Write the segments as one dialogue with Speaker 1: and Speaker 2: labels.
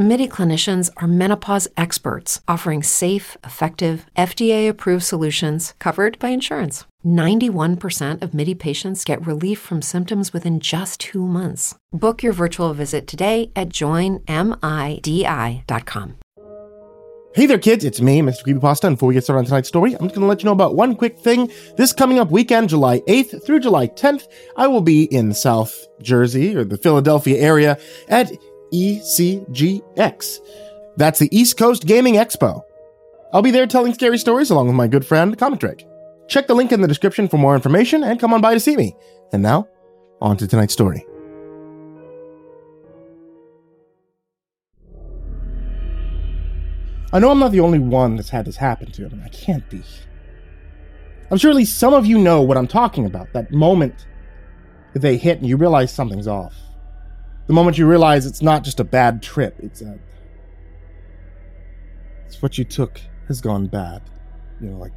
Speaker 1: MIDI clinicians are menopause experts offering safe, effective, FDA approved solutions covered by insurance. 91% of MIDI patients get relief from symptoms within just two months. Book your virtual visit today at joinmidi.com.
Speaker 2: Hey there, kids. It's me, Mr. Creepypasta. And before we get started on tonight's story, I'm just going to let you know about one quick thing. This coming up weekend, July 8th through July 10th, I will be in South Jersey or the Philadelphia area at ECGX. That's the East Coast Gaming Expo. I'll be there telling scary stories along with my good friend, Comic Drake. Check the link in the description for more information and come on by to see me. And now, on to tonight's story. I know I'm not the only one that's had this happen to him. I can't be. I'm sure at least some of you know what I'm talking about. That moment that they hit and you realize something's off. The moment you realize it's not just a bad trip, it's a. It's what you took has gone bad. You know, like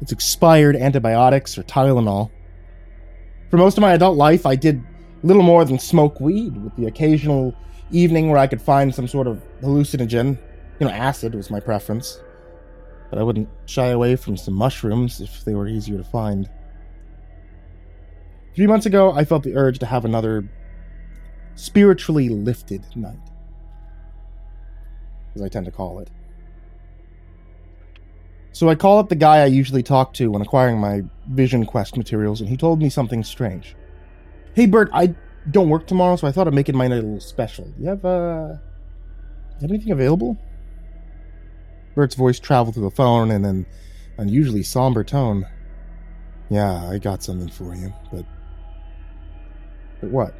Speaker 2: it's expired antibiotics or Tylenol. For most of my adult life, I did little more than smoke weed, with the occasional evening where I could find some sort of hallucinogen you know, acid was my preference, but I wouldn't shy away from some mushrooms if they were easier to find. Three months ago, I felt the urge to have another spiritually lifted night, as I tend to call it. So I call up the guy I usually talk to when acquiring my Vision Quest materials, and he told me something strange. Hey, Bert, I don't work tomorrow, so I thought it my night a little special. Do you have, uh, you have anything available? Bert's voice traveled to the phone in an unusually somber tone. Yeah, I got something for you, but. But what?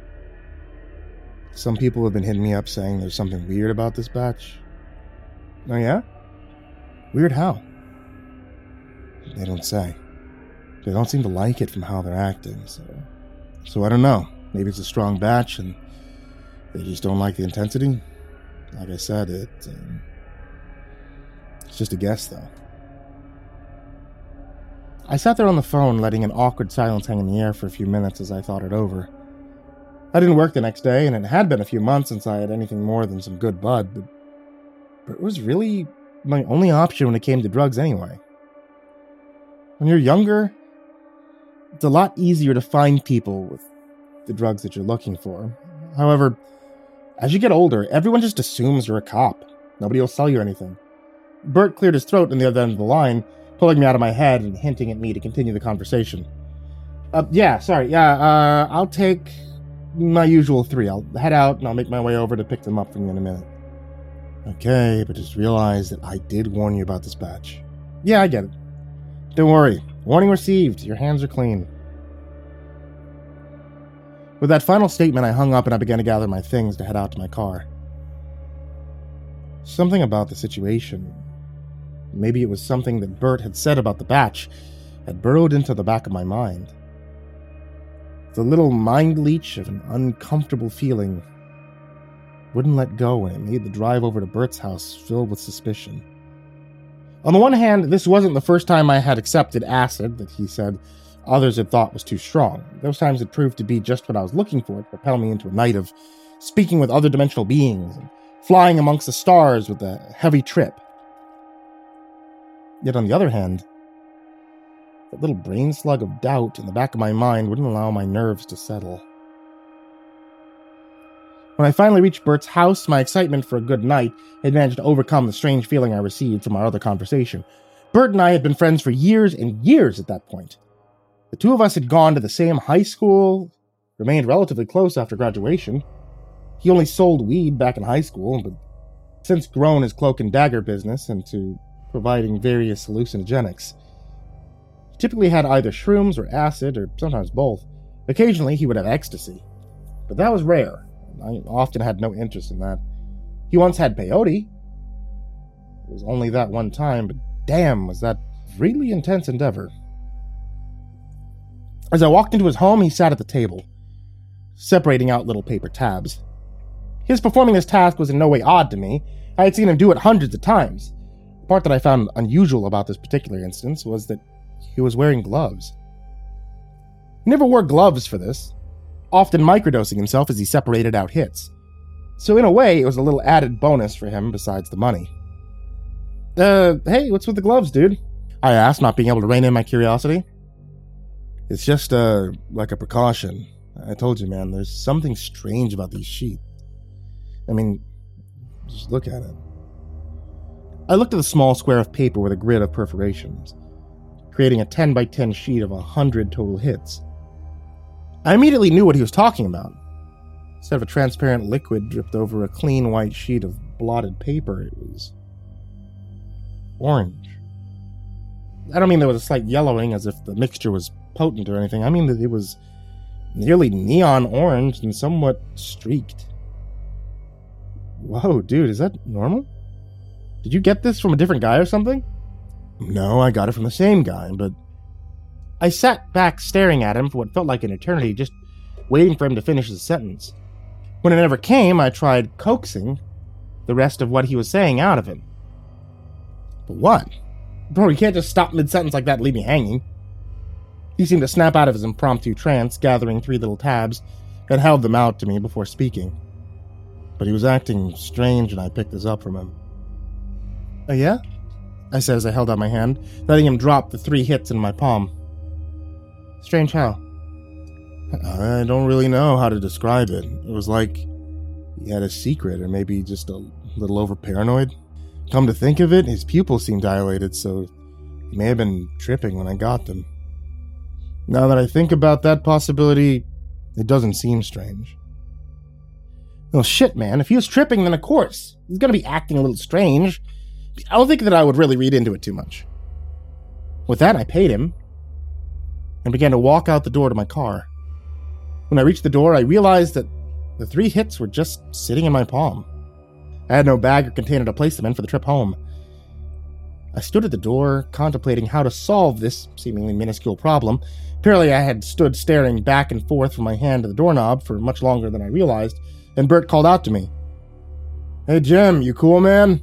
Speaker 2: Some people have been hitting me up saying there's something weird about this batch. Oh, yeah? Weird how? They don't say. They don't seem to like it from how they're acting, so. So I don't know. Maybe it's a strong batch and they just don't like the intensity. Like I said, it. Um, it's just a guess, though. I sat there on the phone, letting an awkward silence hang in the air for a few minutes as I thought it over. I didn't work the next day, and it had been a few months since I had anything more than some good bud, but, but it was really my only option when it came to drugs anyway. When you're younger, it's a lot easier to find people with the drugs that you're looking for. However, as you get older, everyone just assumes you're a cop. Nobody will sell you anything. Bert cleared his throat on the other end of the line, pulling me out of my head and hinting at me to continue the conversation. Uh, yeah, sorry, yeah, uh, I'll take my usual three. I'll head out and I'll make my way over to pick them up from you in a minute. Okay, but just realize that I did warn you about this batch. Yeah, I get it. Don't worry. Warning received. Your hands are clean. With that final statement, I hung up and I began to gather my things to head out to my car. Something about the situation Maybe it was something that Bert had said about the batch had burrowed into the back of my mind. The little mind leech of an uncomfortable feeling wouldn't let go, and it made the drive over to Bert's house filled with suspicion. On the one hand, this wasn't the first time I had accepted acid that he said others had thought was too strong. Those times had proved to be just what I was looking for to propel me into a night of speaking with other dimensional beings and flying amongst the stars with a heavy trip. Yet on the other hand, that little brain slug of doubt in the back of my mind wouldn't allow my nerves to settle. When I finally reached Bert's house, my excitement for a good night had managed to overcome the strange feeling I received from our other conversation. Bert and I had been friends for years and years at that point. The two of us had gone to the same high school, remained relatively close after graduation. He only sold weed back in high school, but since grown his cloak and dagger business into providing various hallucinogenics. Typically had either shrooms or acid, or sometimes both. Occasionally, he would have ecstasy, but that was rare. I often had no interest in that. He once had peyote. It was only that one time, but damn, was that really intense endeavor. As I walked into his home, he sat at the table, separating out little paper tabs. His performing this task was in no way odd to me, I had seen him do it hundreds of times. The part that I found unusual about this particular instance was that he was wearing gloves. He never wore gloves for this, often microdosing himself as he separated out hits. So, in a way, it was a little added bonus for him besides the money. Uh, hey, what's with the gloves, dude? I asked, not being able to rein in my curiosity. It's just, uh, like a precaution. I told you, man, there's something strange about these sheep. I mean, just look at it. I looked at the small square of paper with a grid of perforations, creating a 10 by 10 sheet of a 100 total hits. I immediately knew what he was talking about. Instead of a transparent liquid dripped over a clean white sheet of blotted paper, it was orange. I don't mean there was a slight yellowing as if the mixture was potent or anything. I mean that it was nearly neon orange and somewhat streaked. Whoa, dude, is that normal? Did you get this from a different guy or something? No, I got it from the same guy, but. I sat back staring at him for what felt like an eternity, just waiting for him to finish his sentence. When it never came, I tried coaxing the rest of what he was saying out of him. But what? Bro, you can't just stop mid sentence like that and leave me hanging. He seemed to snap out of his impromptu trance, gathering three little tabs, and held them out to me before speaking. But he was acting strange, and I picked this up from him. Oh, yeah? I said as I held out my hand, letting him drop the three hits in my palm. Strange how? I don't really know how to describe it. It was like he had a secret, or maybe just a little over paranoid. Come to think of it, his pupils seemed dilated, so he may have been tripping when I got them. Now that I think about that possibility, it doesn't seem strange. Well, shit, man. If he was tripping, then of course. He's gonna be acting a little strange. I don't think that I would really read into it too much. With that, I paid him and began to walk out the door to my car. When I reached the door, I realized that the three hits were just sitting in my palm. I had no bag or container to place them in for the trip home. I stood at the door, contemplating how to solve this seemingly minuscule problem. Apparently, I had stood staring back and forth from my hand to the doorknob for much longer than I realized, and Bert called out to me. Hey, Jim, you cool, man?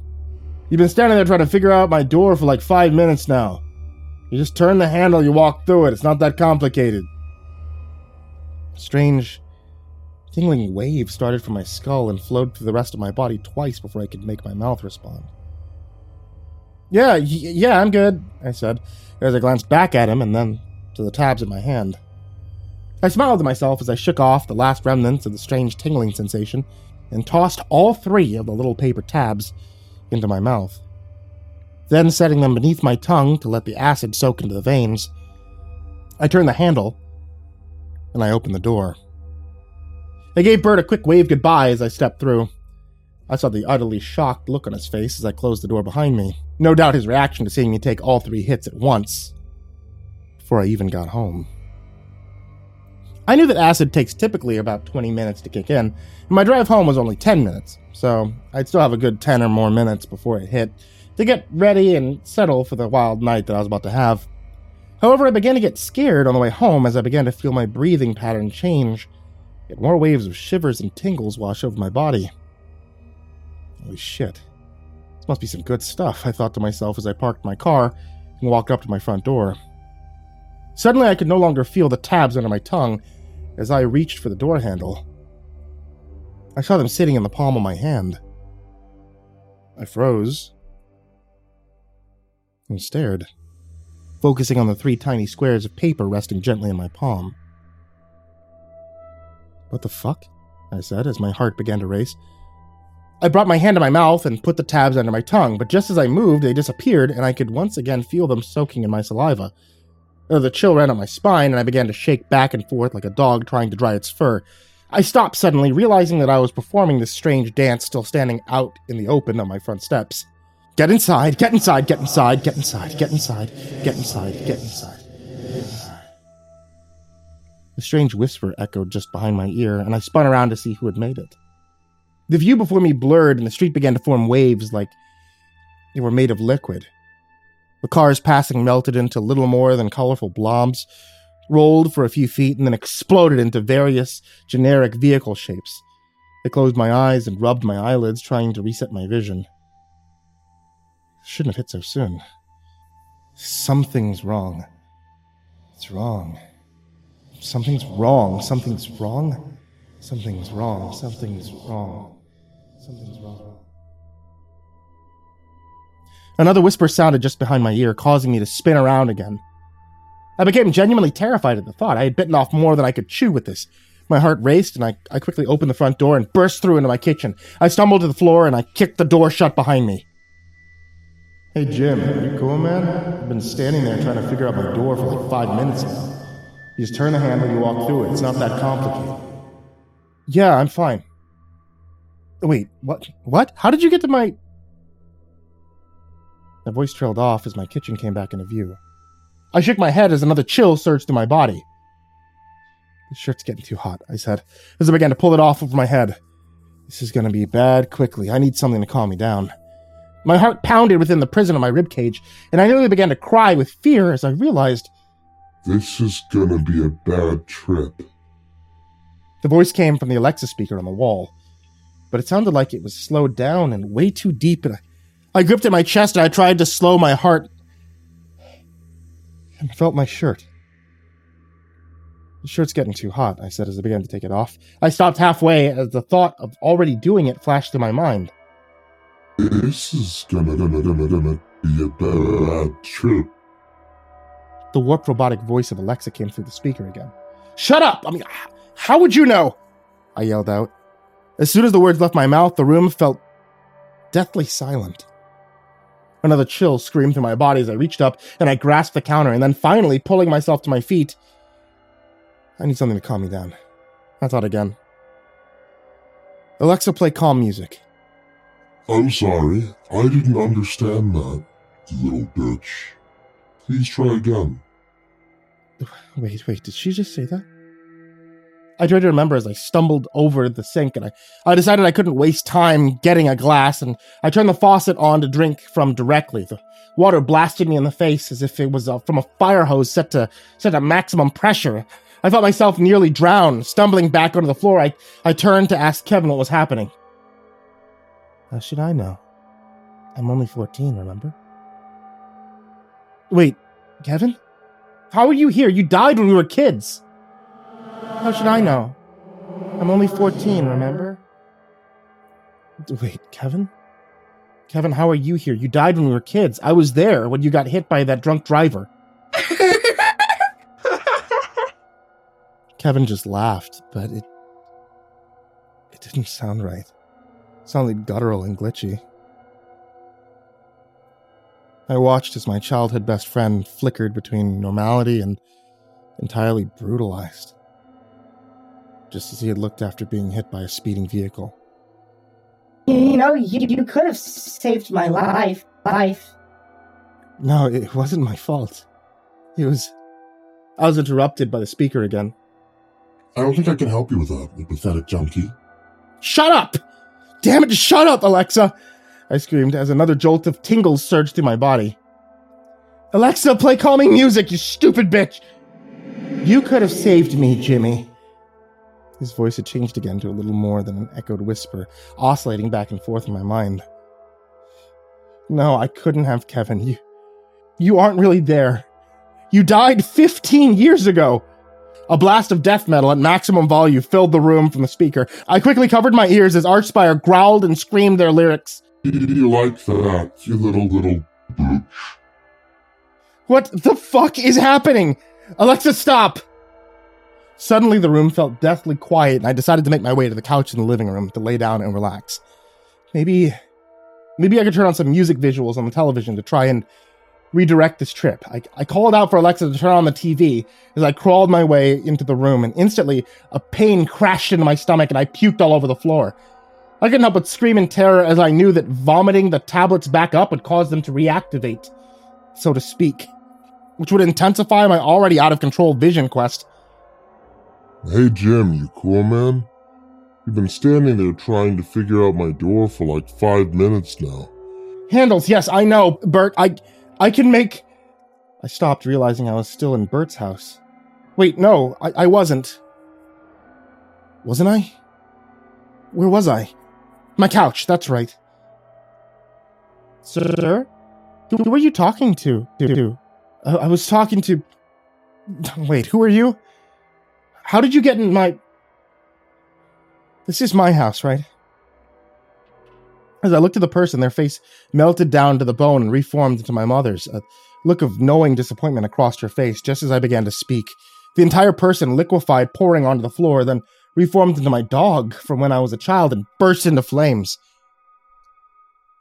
Speaker 2: You've been standing there trying to figure out my door for like five minutes now. You just turn the handle, you walk through it. It's not that complicated. Strange, tingling wave started from my skull and flowed through the rest of my body twice before I could make my mouth respond. Yeah, y- yeah, I'm good, I said, as I glanced back at him and then to the tabs in my hand. I smiled to myself as I shook off the last remnants of the strange tingling sensation and tossed all three of the little paper tabs into my mouth. Then, setting them beneath my tongue to let the acid soak into the veins, I turned the handle and I opened the door. I gave Bert a quick wave goodbye as I stepped through. I saw the utterly shocked look on his face as I closed the door behind me. No doubt his reaction to seeing me take all three hits at once before I even got home. I knew that acid takes typically about 20 minutes to kick in, and my drive home was only 10 minutes, so I'd still have a good 10 or more minutes before it hit to get ready and settle for the wild night that I was about to have. However, I began to get scared on the way home as I began to feel my breathing pattern change, yet more waves of shivers and tingles wash over my body. Holy shit. This must be some good stuff, I thought to myself as I parked my car and walked up to my front door. Suddenly, I could no longer feel the tabs under my tongue as I reached for the door handle. I saw them sitting in the palm of my hand. I froze and stared, focusing on the three tiny squares of paper resting gently in my palm. What the fuck? I said as my heart began to race. I brought my hand to my mouth and put the tabs under my tongue, but just as I moved, they disappeared, and I could once again feel them soaking in my saliva. The chill ran up my spine, and I began to shake back and forth like a dog trying to dry its fur. I stopped suddenly, realizing that I was performing this strange dance still standing out in the open on my front steps. Get inside, get inside, get inside, get inside, get inside, get inside, get inside. A strange whisper echoed just behind my ear, and I spun around to see who had made it. The view before me blurred, and the street began to form waves like they were made of liquid. The cars passing melted into little more than colorful blobs, rolled for a few feet, and then exploded into various generic vehicle shapes. I closed my eyes and rubbed my eyelids, trying to reset my vision. shouldn't have hit so soon. Something's wrong. It's wrong. Something's wrong. Something's wrong. Something's wrong. Something's wrong. Something's wrong. Another whisper sounded just behind my ear, causing me to spin around again. I became genuinely terrified at the thought. I had bitten off more than I could chew with this. My heart raced, and I, I quickly opened the front door and burst through into my kitchen. I stumbled to the floor, and I kicked the door shut behind me. Hey, Jim, you cool, man? I've been standing there trying to figure out my door for like five minutes now. You just turn the handle, and you walk through it. It's not that complicated. Yeah, I'm fine. Wait, what? What? How did you get to my. My voice trailed off as my kitchen came back into view. I shook my head as another chill surged through my body. The shirt's getting too hot, I said, as I began to pull it off over my head. This is going to be bad quickly. I need something to calm me down. My heart pounded within the prison of my ribcage, and I nearly began to cry with fear as I realized.
Speaker 3: This is gonna be a bad trip.
Speaker 2: The voice came from the Alexa speaker on the wall, but it sounded like it was slowed down and way too deep, and I, I gripped at my chest and I tried to slow my heart. And I felt my shirt. The shirt's getting too hot, I said as I began to take it off. I stopped halfway as the thought of already doing it flashed through my mind.
Speaker 3: This is gonna, gonna, gonna, gonna be a bad trip.
Speaker 2: The warped robotic voice of Alexa came through the speaker again. Shut up! I mean, how would you know? I yelled out. As soon as the words left my mouth, the room felt deathly silent. Another chill screamed through my body as I reached up and I grasped the counter, and then finally, pulling myself to my feet, I need something to calm me down. I thought again. Alexa, play calm music.
Speaker 3: I'm sorry, I didn't understand that, you little bitch. Please try again.
Speaker 2: Wait, wait, did she just say that? I tried to remember as I stumbled over the sink and I, I decided I couldn't waste time getting a glass and I turned the faucet on to drink from directly. The water blasted me in the face as if it was uh, from a fire hose set to, set to maximum pressure. I felt myself nearly drown. Stumbling back onto the floor, I, I turned to ask Kevin what was happening. How should I know? I'm only 14, remember? Wait, Kevin? How are you here? You died when we were kids. How should I know? I'm only 14, remember? Wait, Kevin? Kevin, how are you here? You died when we were kids. I was there when you got hit by that drunk driver. Kevin just laughed, but it it didn't sound right. It sounded guttural and glitchy. I watched as my childhood best friend flickered between normality and entirely brutalized. Just as he had looked after being hit by a speeding vehicle.
Speaker 4: You know, you, you could have saved my life. Life.
Speaker 2: No, it wasn't my fault. It was. I was interrupted by the speaker again.
Speaker 3: I don't think I can help you with that, you pathetic junkie.
Speaker 2: Shut up! Damn it, shut up, Alexa! I screamed as another jolt of tingles surged through my body. Alexa, play calming music, you stupid bitch! You could have saved me, Jimmy. His voice had changed again to a little more than an echoed whisper, oscillating back and forth in my mind. No, I couldn't have, Kevin. You, you aren't really there. You died 15 years ago. A blast of death metal at maximum volume filled the room from the speaker. I quickly covered my ears as Archspire growled and screamed their lyrics.
Speaker 3: You like that, you little, little bitch.
Speaker 2: What the fuck is happening? Alexa, stop! Suddenly, the room felt deathly quiet, and I decided to make my way to the couch in the living room to lay down and relax. Maybe. Maybe I could turn on some music visuals on the television to try and redirect this trip. I, I called out for Alexa to turn on the TV as I crawled my way into the room, and instantly a pain crashed into my stomach and I puked all over the floor. I couldn't help but scream in terror as I knew that vomiting the tablets back up would cause them to reactivate, so to speak, which would intensify my already out of control vision quest.
Speaker 3: Hey Jim, you cool man? You've been standing there trying to figure out my door for like five minutes now.
Speaker 2: Handles, yes, I know, Bert. I I can make. I stopped, realizing I was still in Bert's house. Wait, no, I, I wasn't. Wasn't I? Where was I? My couch, that's right. Sir? Who were you talking to? to? I was talking to. Wait, who are you? How did you get in my. This is my house, right? As I looked at the person, their face melted down to the bone and reformed into my mother's. A look of knowing disappointment across her face just as I began to speak. The entire person liquefied, pouring onto the floor, then reformed into my dog from when I was a child and burst into flames.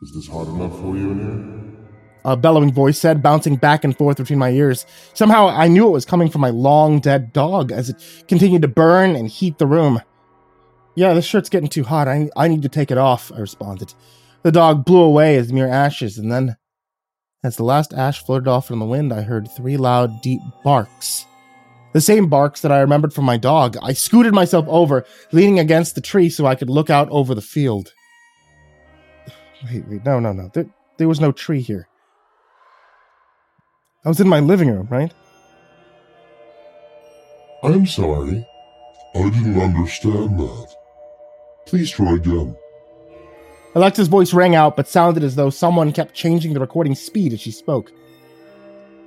Speaker 3: Is this hot enough for you in here?
Speaker 2: A bellowing voice said, bouncing back and forth between my ears. Somehow I knew it was coming from my long dead dog as it continued to burn and heat the room. Yeah, this shirt's getting too hot. I, I need to take it off, I responded. The dog blew away as mere ashes, and then, as the last ash floated off in the wind, I heard three loud, deep barks. The same barks that I remembered from my dog. I scooted myself over, leaning against the tree so I could look out over the field. Wait, wait, no, no, no. There, there was no tree here. I was in my living room, right?
Speaker 3: I'm sorry. I didn't understand that. Please try again.
Speaker 2: Alexa's voice rang out, but sounded as though someone kept changing the recording speed as she spoke.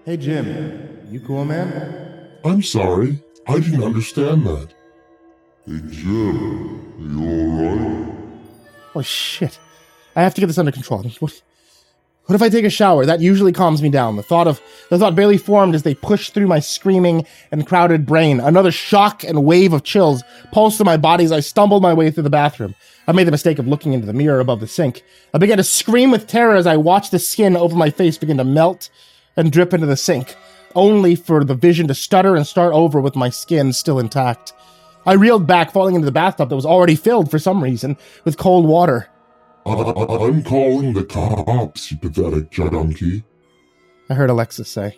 Speaker 2: Hey, Jim. You cool, man?
Speaker 3: I'm sorry. I didn't understand that. Hey, Jim. You alright?
Speaker 2: Oh, shit. I have to get this under control. What, what if I take a shower? That usually calms me down. The thought of the thought barely formed as they pushed through my screaming and crowded brain. Another shock and wave of chills pulsed through my body as I stumbled my way through the bathroom. I made the mistake of looking into the mirror above the sink. I began to scream with terror as I watched the skin over my face begin to melt and drip into the sink, only for the vision to stutter and start over with my skin still intact. I reeled back, falling into the bathtub that was already filled for some reason with cold water.
Speaker 3: I- am calling the cops, you pathetic junkie.
Speaker 2: I heard Alexis say.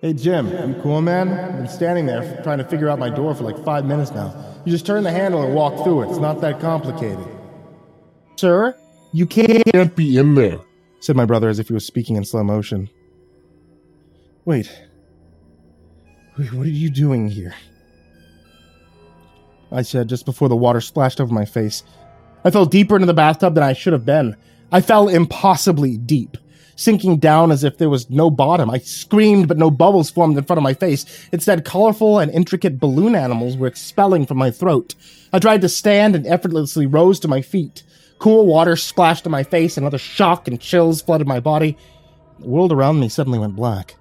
Speaker 2: Hey, Jim, you cool, man? I've been standing there trying to figure out my door for like five minutes now. You just turn the handle and walk through it. It's not that complicated. Sir, you can't,
Speaker 3: can't be in there,
Speaker 2: said my brother as if he was speaking in slow motion. Wait. Wait, what are you doing here? I said just before the water splashed over my face. I fell deeper into the bathtub than I should have been. I fell impossibly deep, sinking down as if there was no bottom. I screamed, but no bubbles formed in front of my face. Instead, colorful and intricate balloon animals were expelling from my throat. I tried to stand and effortlessly rose to my feet. Cool water splashed in my face, another shock and chills flooded my body. The world around me suddenly went black.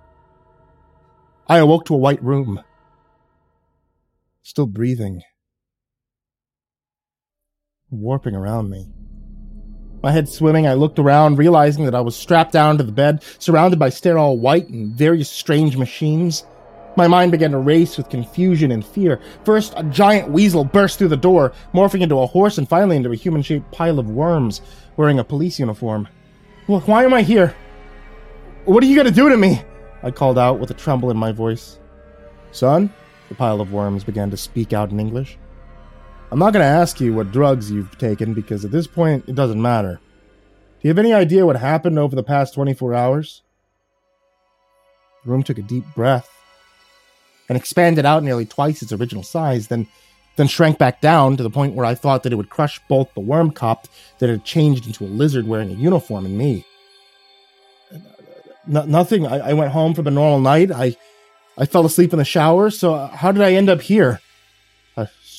Speaker 2: I awoke to a white room. Still breathing warping around me. My head swimming, I looked around, realizing that I was strapped down to the bed, surrounded by sterile white and various strange machines. My mind began to race with confusion and fear. First, a giant weasel burst through the door, morphing into a horse and finally into a human shaped pile of worms, wearing a police uniform. Look, why am I here? What are you gonna do to me? I called out with a tremble in my voice. Son, the pile of worms began to speak out in English. I'm not going to ask you what drugs you've taken because at this point it doesn't matter. Do you have any idea what happened over the past 24 hours? The room took a deep breath and expanded out nearly twice its original size, then then shrank back down to the point where I thought that it would crush both the worm cop that had changed into a lizard wearing a uniform and me. nothing. I, I went home from a normal night. I I fell asleep in the shower. So uh, how did I end up here?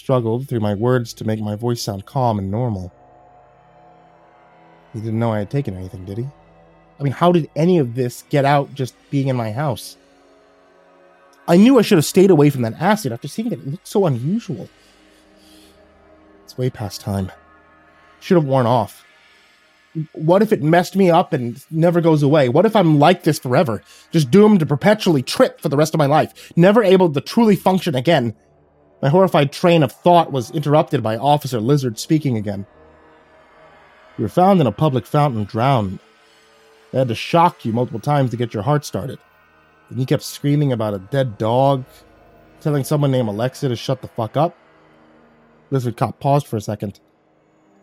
Speaker 2: Struggled through my words to make my voice sound calm and normal. He didn't know I had taken anything, did he? I mean, how did any of this get out just being in my house? I knew I should have stayed away from that acid after seeing it. It looked so unusual. It's way past time. Should have worn off. What if it messed me up and never goes away? What if I'm like this forever? Just doomed to perpetually trip for the rest of my life, never able to truly function again my horrified train of thought was interrupted by Officer Lizard speaking again. You were found in a public fountain drowned. They had to shock you multiple times to get your heart started. And you kept screaming about a dead dog, telling someone named Alexa to shut the fuck up. Lizard Cop paused for a second,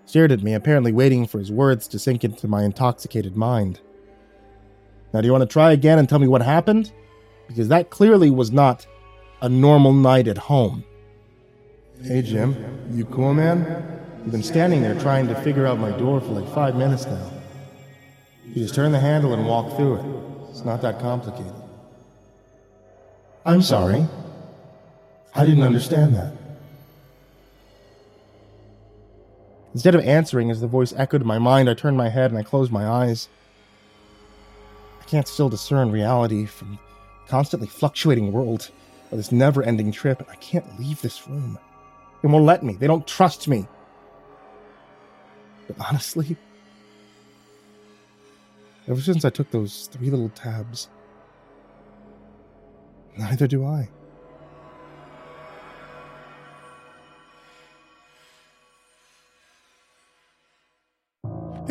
Speaker 2: stared at me, apparently waiting for his words to sink into my intoxicated mind. Now, do you want to try again and tell me what happened? Because that clearly was not a normal night at home. Hey, Jim. You cool, man? You've been standing there trying to figure out my door for like five minutes now. You just turn the handle and walk through it. It's not that complicated. I'm sorry. I didn't understand that. Instead of answering as the voice echoed in my mind, I turned my head and I closed my eyes. I can't still discern reality from constantly fluctuating world or this never ending trip, I can't leave this room. They won't let me. They don't trust me. But honestly, ever since I took those three little tabs, neither do I.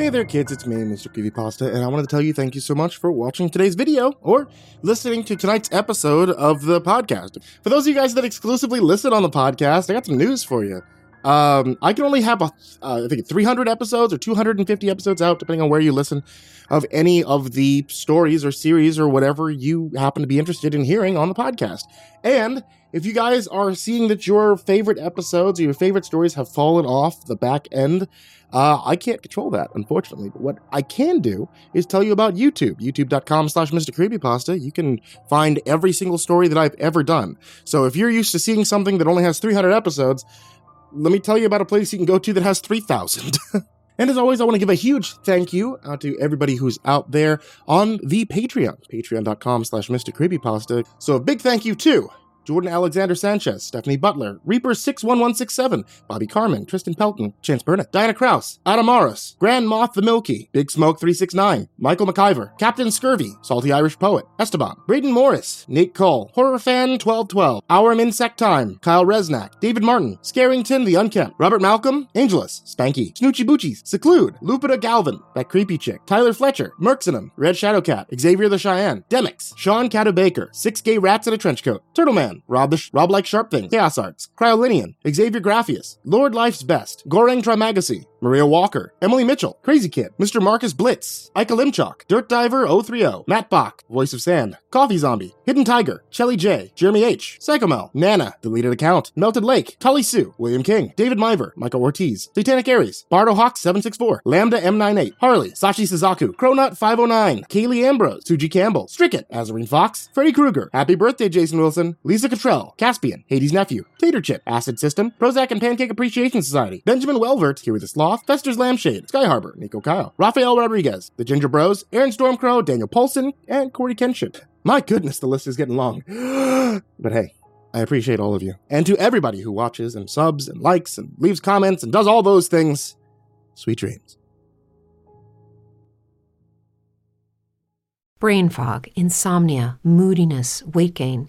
Speaker 2: Hey there kids, it's me, Mr. Creepypasta, and I wanted to tell you thank you so much for watching today's video or listening to tonight's episode of the podcast. For those of you guys that exclusively listen on the podcast, I got some news for you. Um, I can only have, a, uh, I think, 300 episodes or 250 episodes out, depending on where you listen, of any of the stories or series or whatever you happen to be interested in hearing on the podcast. And if you guys are seeing that your favorite episodes or your favorite stories have fallen off the back end, uh, I can't control that, unfortunately. But what I can do is tell you about YouTube, youtube.com slash Mr. Creepypasta. You can find every single story that I've ever done. So if you're used to seeing something that only has 300 episodes, let me tell you about a place you can go to that has 3,000. And as always, I want to give a huge thank you out to everybody who's out there on the Patreon, patreon.com slash Mr. Creepypasta. So a big thank you to Jordan Alexander Sanchez, Stephanie Butler, Reaper61167, Bobby Carmen, Tristan Pelton, Chance Burnett, Diana Kraus, Adam Morris, Grand Moth the Milky, Big Smoke 369, Michael McIver, Captain Scurvy, Salty Irish Poet, Esteban, Braden Morris, Nate Cole, Horror Fan 1212, Our Insect Time, Kyle Resnack, David Martin, Scarrington the Unkempt, Robert Malcolm, Angelus, Spanky, Snoochie Boochies, Seclude, Lupita Galvin, That Creepy Chick, Tyler Fletcher, Merxenum, Red Shadowcat, Xavier the Cheyenne, Demix, Sean Cato Baker, Six Gay Rats in a Trench Coat, Turtleman, Rob the Sh- Rob Like Sharp Thing, Chaos Arts, Cryolinian, Xavier Graphius, Lord Life's Best, Goreng Trimagacy, Maria Walker, Emily Mitchell, Crazy Kid, Mr. Marcus Blitz, Ika Limchok, Dirt Diver 030, Matt Bach, Voice of Sand, Coffee Zombie, Hidden Tiger, Shelly J, Jeremy H, Psychomel, Nana, Deleted Account, Melted Lake, Tully Sue, William King, David Miver, Michael Ortiz, Satanic Aries, Bardo Hawk 764, Lambda M98, Harley, Sashi Suzaku, Cronut 509, Kaylee Ambrose, Suji Campbell, Stricket, Azarine Fox, Freddy Krueger, Happy Birthday Jason Wilson, Lisa Cottrell, Caspian, Hades' Nephew, Tater Chip, Acid System, Prozac and Pancake Appreciation Society, Benjamin Welvert, Here with the Fester's Lampshade, Sky Harbor, Nico Kyle, Rafael Rodriguez, The Ginger Bros, Aaron Stormcrow, Daniel Polson, and Corey Kenship. My goodness, the list is getting long. but hey, I appreciate all of you. And to everybody who watches and subs and likes and leaves comments and does all those things, sweet dreams.
Speaker 1: Brain fog, insomnia, moodiness, weight gain.